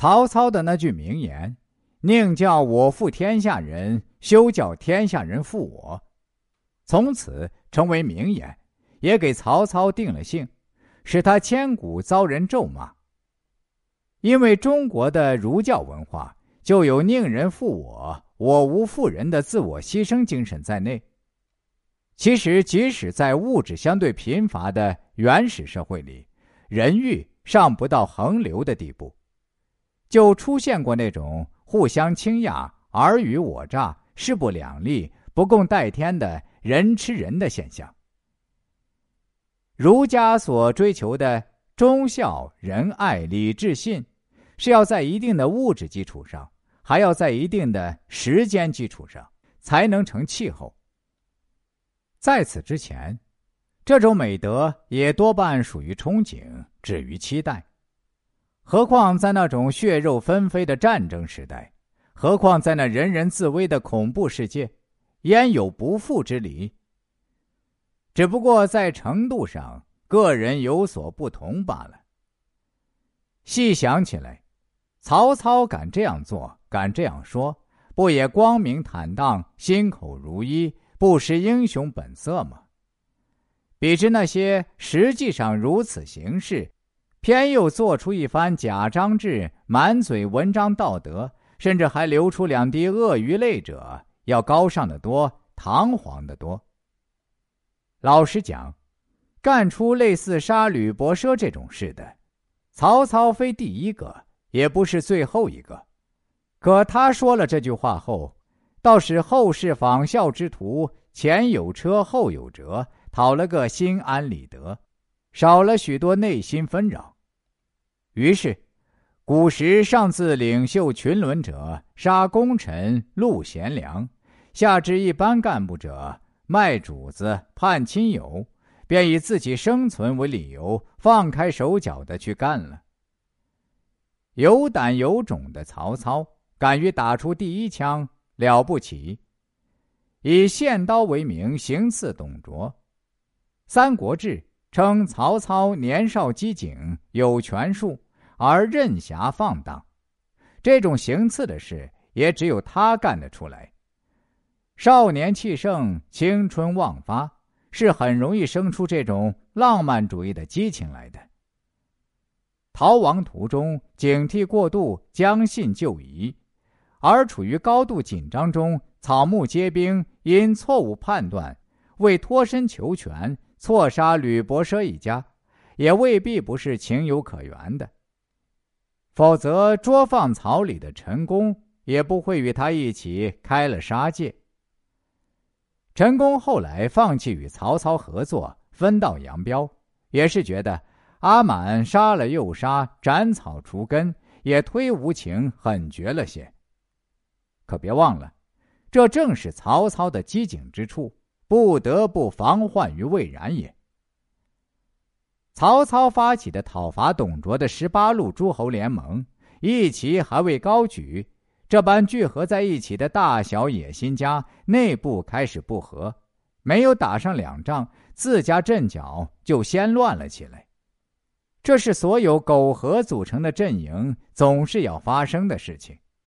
曹操的那句名言：“宁叫我负天下人，休叫天下人负我。”从此成为名言，也给曹操定了性，使他千古遭人咒骂。因为中国的儒教文化就有宁人负我，我无负人的自我牺牲精神在内。其实，即使在物质相对贫乏的原始社会里，人欲尚不到横流的地步，就出现过那种互相倾轧、尔虞我诈、势不两立、不共戴天的人吃人的现象。儒家所追求的忠孝仁爱礼智信，是要在一定的物质基础上，还要在一定的时间基础上，才能成气候。在此之前，这种美德也多半属于憧憬，止于期待。何况在那种血肉纷飞的战争时代，何况在那人人自危的恐怖世界，焉有不复之理？只不过在程度上，个人有所不同罢了。细想起来，曹操敢这样做，敢这样说，不也光明坦荡，心口如一？不失英雄本色吗？比之那些实际上如此行事，偏又做出一番假张志，满嘴文章道德，甚至还流出两滴鳄鱼泪者，要高尚的多，堂皇的多。老实讲，干出类似杀吕伯奢这种事的，曹操非第一个，也不是最后一个。可他说了这句话后。倒使后世仿效之徒前有车后有辙，讨了个心安理得，少了许多内心纷扰。于是，古时上自领袖群伦者杀功臣戮贤良，下至一般干部者卖主子叛亲友，便以自己生存为理由，放开手脚的去干了。有胆有种的曹操，敢于打出第一枪。了不起！以献刀为名，行刺董卓。《三国志》称曹操年少机警，有权术，而任侠放荡。这种行刺的事，也只有他干得出来。少年气盛，青春旺发，是很容易生出这种浪漫主义的激情来的。逃亡途中，警惕过度，将信就疑。而处于高度紧张中，草木皆兵，因错误判断，为脱身求全，错杀吕伯奢一家，也未必不是情有可原的。否则，捉放草里的陈宫也不会与他一起开了杀戒。陈宫后来放弃与曹操合作，分道扬镳，也是觉得阿满杀了又杀，斩草除根，也忒无情，狠绝了些。可别忘了，这正是曹操的机警之处，不得不防患于未然也。曹操发起的讨伐董卓的十八路诸侯联盟，一旗还未高举，这般聚合在一起的大小野心家内部开始不和，没有打上两仗，自家阵脚就先乱了起来。这是所有苟合组成的阵营总是要发生的事情。